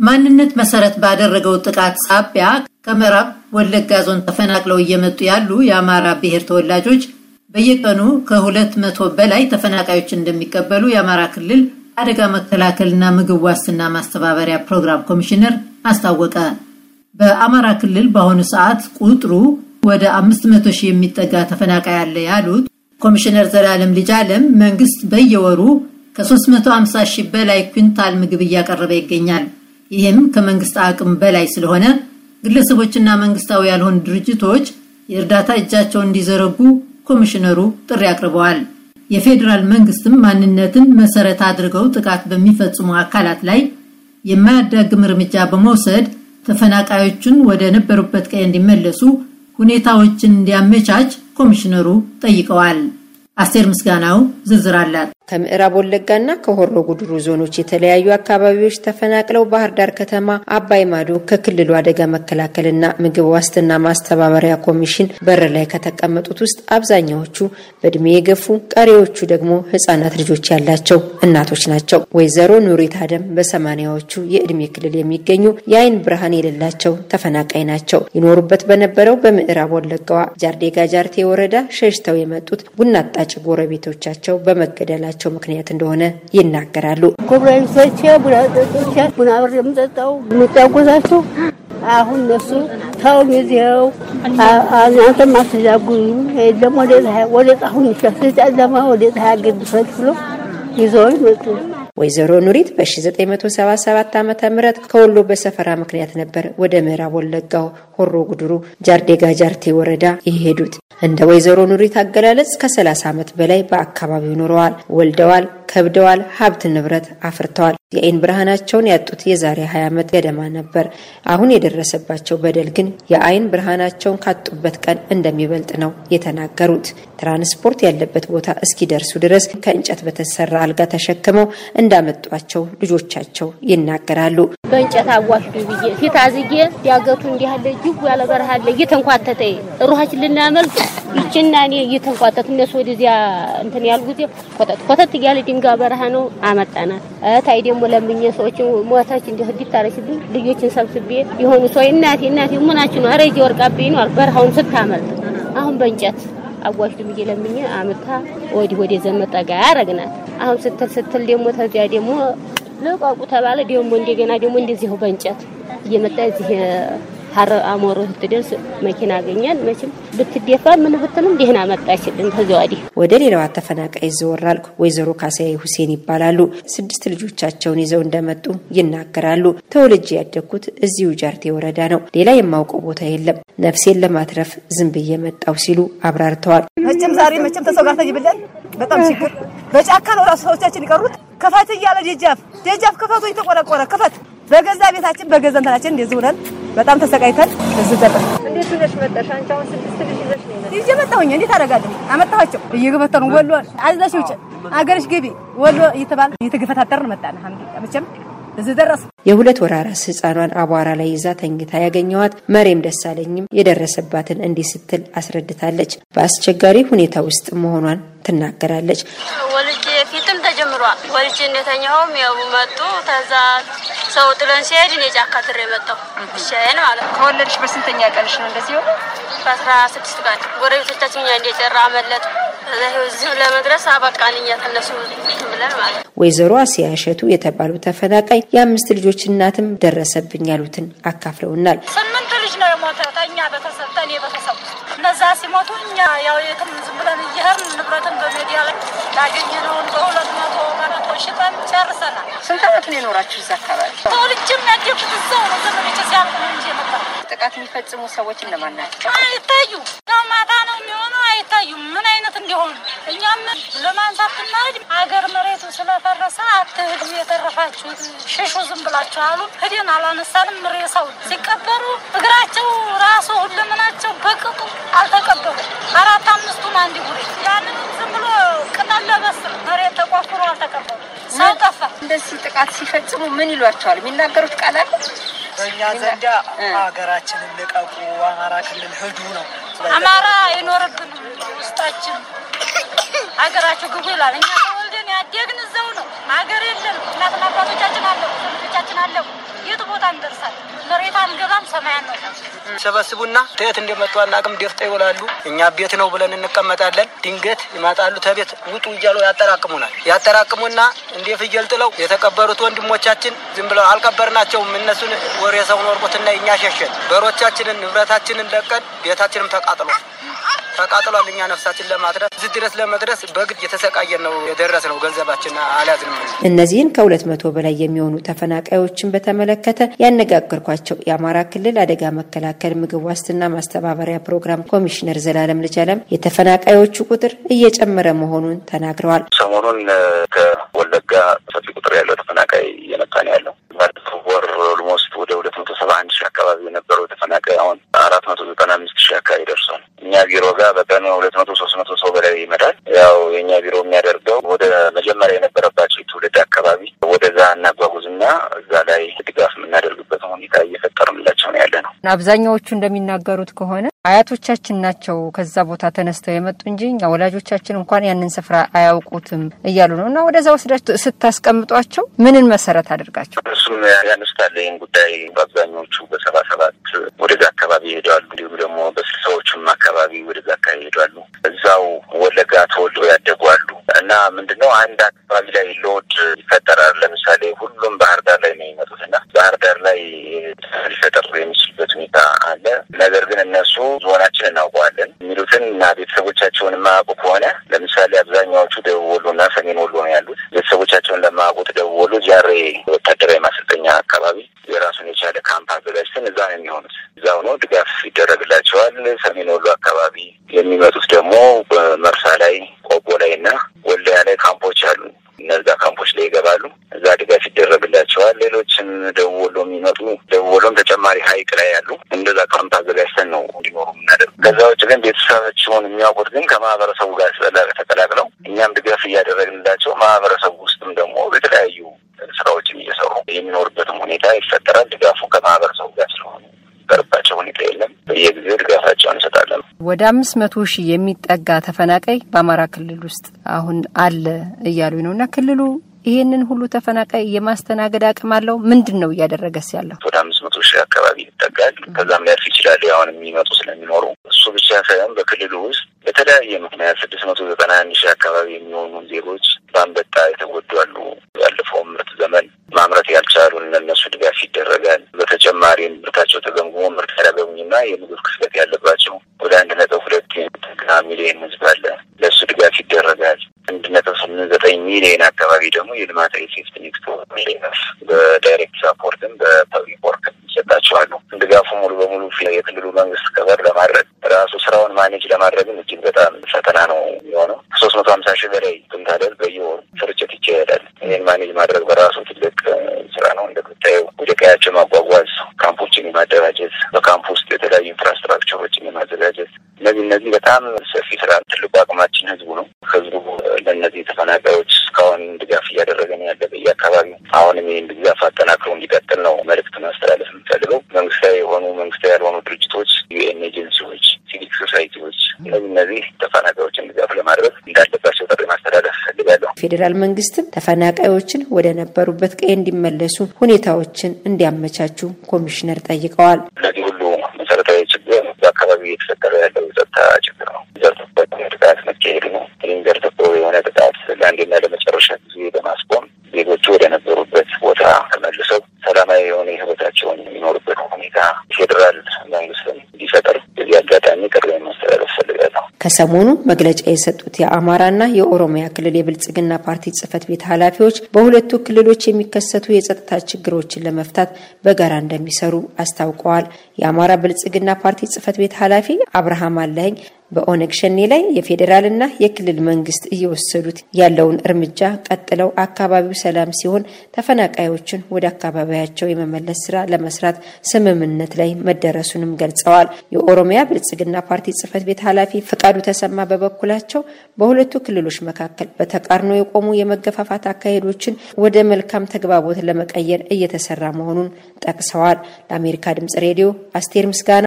ማንነት መሰረት ባደረገው ጥቃት ሳቢያ ከምዕራብ ወለጋ ዞን ተፈናቅለው እየመጡ ያሉ የአማራ ብሔር ተወላጆች በየቀኑ ከሁለት መቶ በላይ ተፈናቃዮች እንደሚቀበሉ የአማራ ክልል አደጋ መከላከልና ምግብ ዋስትና ማስተባበሪያ ፕሮግራም ኮሚሽነር አስታወቀ። በአማራ ክልል በአሁኑ ሰዓት ቁጥሩ ወደ 500 ሺህ የሚጠጋ ተፈናቃይ አለ ያሉት ኮሚሽነር ዘላለም ልጅ አለም መንግስት በየወሩ ከ350 ሺህ በላይ ኩንታል ምግብ እያቀረበ ይገኛል። ይህም ከመንግስት አቅም በላይ ስለሆነ ግለሰቦችና መንግስታዊ ያልሆኑ ድርጅቶች የእርዳታ እጃቸውን እንዲዘረጉ ኮሚሽነሩ ጥሪ አቅርበዋል። የፌዴራል መንግስትም ማንነትን መሰረት አድርገው ጥቃት በሚፈጽሙ አካላት ላይ የማያዳግም እርምጃ በመውሰድ ተፈናቃዮቹን ወደ ነበሩበት ቀይ እንዲመለሱ ሁኔታዎችን እንዲያመቻች ኮሚሽነሩ ጠይቀዋል። አስቴር ምስጋናው ዝርዝር አላት። ከምዕራብ ወለጋና ከሆሮ ጉድሩ ዞኖች የተለያዩ አካባቢዎች ተፈናቅለው ባህር ዳር ከተማ አባይ ማዶ ከክልሉ አደጋ መከላከልና ምግብ ዋስትና ማስተባበሪያ ኮሚሽን በር ላይ ከተቀመጡት ውስጥ አብዛኛዎቹ በእድሜ የገፉ ቀሪዎቹ ደግሞ ህጻናት ልጆች ያላቸው እናቶች ናቸው። ወይዘሮ ኑሪት አደም በሰማኒያዎቹ የእድሜ ክልል የሚገኙ የአይን ብርሃን የሌላቸው ተፈናቃይ ናቸው። ይኖሩበት በነበረው በምዕራብ ወለጋዋ ጃርዴጋ ጃርቴ ወረዳ ሸሽተው የመጡት ቡና አጣጭ ጎረቤቶቻቸው በመገደላቸው ምክንያት እንደሆነ ይናገራሉ። ጎረቤቶቼ ቡና ጠጦቼ ቡና ብር የምጠጣው የምጫጎዛቸው አሁን እነሱ ተው ጊዜው እናንተም አትዛጉኝ የለም ወደ ጣሁን ይሻል ጨለማ ወደ ፀሐይ አገድፈት ብሎ ይዘውኝ መጡ። ወይዘሮ ኑሪት በ1977 ዓ ም ከወሎ በሰፈራ ምክንያት ነበር ወደ ምዕራብ ወለጋው ሆሮ ጉድሩ ጃርዴጋ ጃርቴ ወረዳ የሄዱት። እንደ ወይዘሮ ኑሪት አገላለጽ ከ30 ዓመት በላይ በአካባቢው ኖረዋል፣ ወልደዋል፣ ከብደዋል፣ ሀብት ንብረት አፍርተዋል። የአይን ብርሃናቸውን ያጡት የዛሬ 20 ዓመት ገደማ ነበር። አሁን የደረሰባቸው በደል ግን የአይን ብርሃናቸውን ካጡበት ቀን እንደሚበልጥ ነው የተናገሩት። ትራንስፖርት ያለበት ቦታ እስኪደርሱ ድረስ ከእንጨት በተሰራ አልጋ ተሸክመው እንዳመጧቸው ልጆቻቸው ይናገራሉ። በእንጨት አዋሽዱ ብዬ ፊት አዝጌ ያገቱ እንዲህ አለ እጅጉ ያለ በረሃ አለ እየተንኳተተ ሩሃችን ልናመልጥ ይችና እኔ እየተንኳተት እነሱ ወደዚያ እንትን ያል ጊዜ ኮተት ኮተት እያለ ድንጋይ በረሃ ነው አመጣናት። እታይ ደግሞ ለምኜ ሰዎች ሞታች እንዲህ እንዲታረሽልኝ ልጆችን ሰብስቤ የሆኑ ሰው እናቴ እናቴ ምናችሁ ነው አረጅ ወርቃብኝ ነው በረሃውን ስታመልጥ አሁን በእንጨት አዋሽዱ ብዬ ለምኜ አመታ ወዲህ ወደ ዘመጣ ጋር ያረግናት። አሁን ስትል ስትል ደግሞ ተዚያ ደግሞ ልቀቁ ተባለ። ደግሞ እንደገና ደግሞ እንደዚሁ በእንጨት እየመጣ እዚህ ሀረ አሞሮ ስትደርስ መኪና አገኛል። መቼም ብትደፋ ምን ብትልም ደህና መጣችልን። ከዚያ ወዲህ ወደ ሌላዋ ተፈናቃይ ዘወራል። ወይዘሮ ካሳዬ ሁሴን ይባላሉ። ስድስት ልጆቻቸውን ይዘው እንደመጡ ይናገራሉ። ተወልጄ ያደግኩት እዚሁ ጃርቴ ወረዳ ነው። ሌላ የማውቀው ቦታ የለም። ነፍሴን ለማትረፍ ዝም ብዬ መጣሁ ሲሉ አብራርተዋል። መቼም ዛሬ መቼም ተሰው ጋር ተይብለን በጣም ችግር በጫካ ነው ራሱ ሰዎቻችን ይቀሩት ክፈት እያለ ደጃፍ ደጃፍ ክፈቱ እየተቆረቆረ ክፈት በገዛ ቤታችን በገዛ እንትናችን እንደዚህ ሆነን በጣም ተሰቃይተን እዚህ ደረስ። እንዴት ብለሽ መጣሽ? አንቺ አሁን ስድስት ልጅ ይዘሽ ነው ይዤ መጣሁኝ። እንዴት አደርጋለሁ? አመጣኋቸው እየገፈተሩ ወሎ አዝለሽ ውጭ አገርሽ ግቢ ወሎ እየተባለ እየተገፈታተርን መጣን። አልሐምዱሊላህ መቼም እዚህ ደረስ። የሁለት ወር አራስ ህፃኗን አቧራ ላይ ይዛ ተኝታ ያገኘዋት መሬም ደሳለኝም የደረሰባትን እንዲህ ስትል አስረድታለች። በአስቸጋሪ ሁኔታ ውስጥ መሆኗን ትናገራለች። ወልጄ ፊትም ተጀምሯል። ወልጄ እንደተኛሁም ያው መጡ። ከዛ ሰው ጥለን ሲሄድ እኔ ጫካ ትሬ መጣሁ ብቻዬን ማለት ነው። ከወለድሽ በስንተኛ ቀንሽ ነው እንደዚህ ሆነ? በአስራ ስድስት ቀን ጎረቤቶቻችን እኛ እንደጨራ አመለጡ። ለመድረስ አበቃን እኛ ተነሱ ብለን ማለት ነው። ወይዘሮ አሲያ እሸቱ የተባሉ ተፈናቃይ የአምስት ልጆች እናትም ደረሰብኝ ያሉትን አካፍለውናል። ስምንት ልጅ ነው የሞተው ተኛ ቤተሰብ ተኔ ቤተሰብ ሲሞቱ እኛ ያው የትም ዝም ብለን እየሄድን ንብረትን በሜዲያ ላይ ያገኘነውን በሁለት መቶ መቶ ሽጠን ጨርሰናል። ስንት ዓመት ነው የኖራችሁ እዛ አካባቢ? ተወልጄም ያደግኩት እዛው ነው። ዘመዶቼ ሲያልቁ ነው እንጂ የመጣሁ ጥቃት የሚፈጽሙ ሰዎች እነማን ናቸው? አይታዩ ያው ማታ ነው የሚሆነው። አይታዩም ምን አይነት እንዲሆኑ እኛም ለማንሳት ብናሄድ አገር መሬቱ ስለፈረሰ አትሂዱ፣ የተረፋችሁት ሽሹ ዝም ብላችሁ አሉ። ሂደን አላነሳንም። ሬሳው ሲቀበሩ እግራቸው በቅጡ አልተቀበሩ። አራት አምስቱን አንድ ጉሬ ያንን ዝም ብሎ ቅጠል ለበስ መሬት ተቆፍሮ አልተቀበሩ። ሰው ጠፋ። እንደዚህ ጥቃት ሲፈጽሙ ምን ይሏቸዋል? የሚናገሩት ቃል አለ? በእኛ ዘንዳ ሀገራችንን ልቀቁ፣ አማራ ክልል ሂዱ ነው። አማራ አይኖርብንም ውስጣችን ሀገራችሁ ግቡ ይላል። እኛ ተወልደን ያደግን ሀገር የለም። እናትና አባቶቻችን አለቁ፣ ልጆቻችን አለቁ። የት ቦታ እንደርሳል? መሬት አንገባም፣ ሰማይ አንወጣም። ሰበስቡና ተየት እንደመጡ አናውቅም። ደፍጠው ይውላሉ። እኛ ቤት ነው ብለን እንቀመጣለን። ድንገት ይመጣሉ። ተቤት ውጡ እያሉ ያጠራቅሙናል። ያጠራቅሙና እንደ ፍየል ጥለው የተቀበሩት ወንድሞቻችን ዝም ብለው አልቀበርናቸውም። እነሱን ወሬ ሰውን ወርቁትና እኛ ሸሸን። በሮቻችንን ንብረታችንን ለቀን ቤታችንም ተቃጥሎ ተቃጥሏል። እኛ ነፍሳችን ለማትረፍ እዚህ ድረስ ለመድረስ በግድ የተሰቃየን ነው የደረስ ነው። ገንዘባችን አልያዝንም። እነዚህን ከሁለት መቶ በላይ የሚሆኑ ተፈናቃዮችን በተመለከተ ያነጋገርኳቸው የአማራ ክልል አደጋ መከላከል ምግብ ዋስትና ማስተባበሪያ ፕሮግራም ኮሚሽነር ዘላለም ልጃለም የተፈናቃዮቹ ቁጥር እየጨመረ መሆኑን ተናግረዋል። ሰሞኑን ከወለጋ ሰፊ ቁጥር ያለው ተፈናቃይ እየመጣ ነው ያለው። ባለፈው ወር almost ወደ ሁለት መቶ ሰባ አንድ ሺህ አካባቢ የነበረው ተፈናቃይ አሁን አራት መቶ ዘጠና አምስት ሺህ አካባቢ ደርሷል። እኛ ቢሮ ጋር በቀን ሁለት መቶ ሶስት መቶ ሰው በላይ ይመጣል። ያው የእኛ ቢሮ የሚያደርገው ወደ መጀመሪያ የነበረባቸው የትውልድ አካባቢ ወደዛ እናጓጉዝና እዛ ላይ ድጋፍ የምናደርግበትን ሁኔታ እየፈጠርንላቸው ነው ያለ ነው። አብዛኛዎቹ እንደሚናገሩት ከሆነ አያቶቻችን ናቸው ከዛ ቦታ ተነስተው የመጡ እንጂ እኛ ወላጆቻችን እንኳን ያንን ስፍራ አያውቁትም እያሉ ነው። እና ወደዛ ወስዳችሁ ስታስቀምጧቸው ምንን መሰረት አድርጋቸው? እሱም ያነሱታል ይህን ጉዳይ። በአብዛኞቹ በሰባ ሰባት ወደዛ አካባቢ ይሄዳሉ። እንዲሁም ደግሞ በስልሳዎቹም አካባቢ ወደዛ አካባቢ ይሄዳሉ። እዛው ወለጋ ተወልደው ያደጉ አሉ እና ምንድነው አንድ አካባቢ ላይ load ይፈጠራል። ለምሳሌ ሁሉም ባህር ዳር ላይ ነው የሚመጡት እና ባህር ዳር ላይ ሊፈጠር የሚችልበት ሁኔታ አለ። ነገር ግን እነሱ ዞናችን እናውቀዋለን የሚሉትን እና ቤተሰቦቻቸውን የማያውቁ ከሆነ ለምሳሌ አብዛኛዎቹ ደቡብ ወሎ እና ሰሜን ወሎ ነው ያሉት። ቤተሰቦቻቸውን ለማያውቁት ደቡብ ወሎ ጃሬ ወታደራዊ ማሰልጠኛ አካባቢ የራሱን የቻለ ካምፕ አዘጋጅተን እዛ ነው የሚሆኑት። እዛው ነው ድጋፍ ይደረግላቸዋል። ሰሜን ወሎ አካባቢ የሚመጡት ደግሞ በመርሳ ላይ እና ወልዲያ ላይ ካምፖች አሉ። እነዛ ካምፖች ላይ ይገባሉ። እዛ ድጋፍ ይደረግላቸዋል። ሌሎችም ደቡብ ወሎ የሚመጡ ደቡብ ወሎም ተጨማሪ ሀይቅ ላይ ያሉ እንደዛ ካምፕ አዘጋጅተን ነው እንዲኖሩ የምናደርግ። ከዛ ውጭ ግን ቤተሰባቸውን የሚያውቁት ግን ከማህበረሰቡ ጋር ተቀላቅለው እኛም ድጋፍ እያደረግንላቸው ማህበረሰቡ ውስጥም ደግሞ የተለያዩ ስራዎችን እየሰሩ የሚኖርበትም ሁኔታ ይፈጠራል። ድጋፉ ከማህበረሰቡ ጋር ስለሆነ የሚቀርባቸው ሁኔታ የለም። በየጊዜው ድጋፋቸውን እንሰጣለን። ወደ አምስት መቶ ሺህ የሚጠጋ ተፈናቃይ በአማራ ክልል ውስጥ አሁን አለ እያሉ ነው እና ክልሉ ይሄንን ሁሉ ተፈናቃይ የማስተናገድ አቅም አለው? ምንድን ነው እያደረገስ ያለው? ወደ አምስት ሺህ አካባቢ ይጠጋል። ከዛም ሊያልፍ ይችላል። አሁን የሚመጡ ስለሚኖሩ እሱ ብቻ ሳይሆን በክልሉ ውስጥ በተለያየ ምክንያት ስድስት መቶ ዘጠና አንድ ሺህ አካባቢ የሚሆኑ ዜጎች በአንበጣ የተጎዱ አሉ። ያለፈው ምርት ዘመን ማምረት ያልቻሉ እነሱ ድጋፍ ይደረጋል። በተጨማሪም ምርታቸው ተገምግሞ ምርት ያላገኙና የምግብ ክፍተት ያለባቸው ወደ አንድ ነጥብ ሁለት ሚሊዮን ህዝብ አለ። ለእሱ ድጋፍ ይደረጋል። አንድ ነጥብ ስምንት ዘጠኝ ሚሊዮን አካባቢ ደግሞ የልማታዊ safety net ድጋፍ በ direct support ም በ public work ይሰጣቸዋሉ። ድጋፉ ሙሉ በሙሉ የክልሉ መንግስት cover ለማድረግ ራሱ ስራውን manage ለማድረግም እጅግ በጣም ፈተና ነው የሚሆነው። ሶስት መቶ ሀምሳ ሺህ በላይ ኩንታል በየወሩ ስርጭት ይካሄዳል። ይህን manage ማድረግ በራሱ ትልቅ ስራ ነው። እንደምታየው ወደ ቀያቸው ማጓጓዝ፣ ካምፖችን የማደራጀት፣ በካምፕ ውስጥ የተለያዩ infrastructure ኦችን የማዘጋጀት እነዚህ እነዚህ በጣም ሰፊ ስራ ትልቁ አቅማችን ህዝቡ ነው። ህዝቡ ለእነዚህ ተፈናቃዮች እስካሁን ድጋፍ እያደረገ ነው ያለ በየአካባቢው። አሁንም ይህን ድጋፍ አጠናክሮ እንዲቀጥል ነው መልእክት ማስተላለፍ የምፈልገው። መንግስታዊ የሆኑ መንግስታዊ ያልሆኑ ድርጅቶች፣ UN agency ዎች፣ ሲቪክ እነዚህ እነዚህ ተፈናቃዮችን ድጋፍ ለማድረግ እንዳለባቸው ጥሪ ማስተላለፍ እፈልጋለሁ። ፌዴራል መንግስትም ተፈናቃዮችን ወደ ነበሩበት ቀይ እንዲመለሱ ሁኔታዎችን እንዲያመቻቹ ኮሚሽነር ጠይቀዋል። እነዚህ ሁሉ መሰረታዊ ችግር በአካባቢ እየተፈጠረ ያለው የጸጥታ ችግር ነው። ዘር ተኮር ጥቃት መካሄዱ ነው። ይህም ዘር ተኮር የሆነ ጥቃት ለአንዴና ለመጨረሻ ጊዜ በማስቆም ዜጎቹ ወደ ነበሩበት ቦታ ተመልሰው ሰላማዊ የሆነ ህይወታቸውን የሚኖሩበት ሁኔታ ፌዴራል መንግስትን እንዲፈጠር በዚህ አጋጣሚ ጥሪ ማስተላለፍ ፈልጋለሁ። ከሰሞኑ መግለጫ የሰጡት የአማራና የኦሮሚያ ክልል የብልጽግና ፓርቲ ጽህፈት ቤት ኃላፊዎች በሁለቱ ክልሎች የሚከሰቱ የጸጥታ ችግሮችን ለመፍታት በጋራ እንደሚሰሩ አስታውቀዋል። የአማራ ብልጽግና ፓርቲ ጽህፈት ቤት ኃላፊ አብርሃም አለኸኝ በኦነግ ሸኔ ላይ የፌዴራልና የክልል መንግስት እየወሰዱት ያለውን እርምጃ ቀጥለው አካባቢው ሰላም ሲሆን ተፈናቃዮችን ወደ አካባቢያቸው የመመለስ ስራ ለመስራት ስምምነት ላይ መደረሱንም ገልጸዋል። የኦሮሚያ ብልጽግና ፓርቲ ጽህፈት ቤት ኃላፊ ፈቃዱ ተሰማ በበኩላቸው በሁለቱ ክልሎች መካከል በተቃርኖ የቆሙ የመገፋፋት አካሄዶችን ወደ መልካም ተግባቦት ለመቀየር እየተሰራ መሆኑን ጠቅሰዋል። ለአሜሪካ ድምጽ ሬዲዮ አስቴር ምስጋና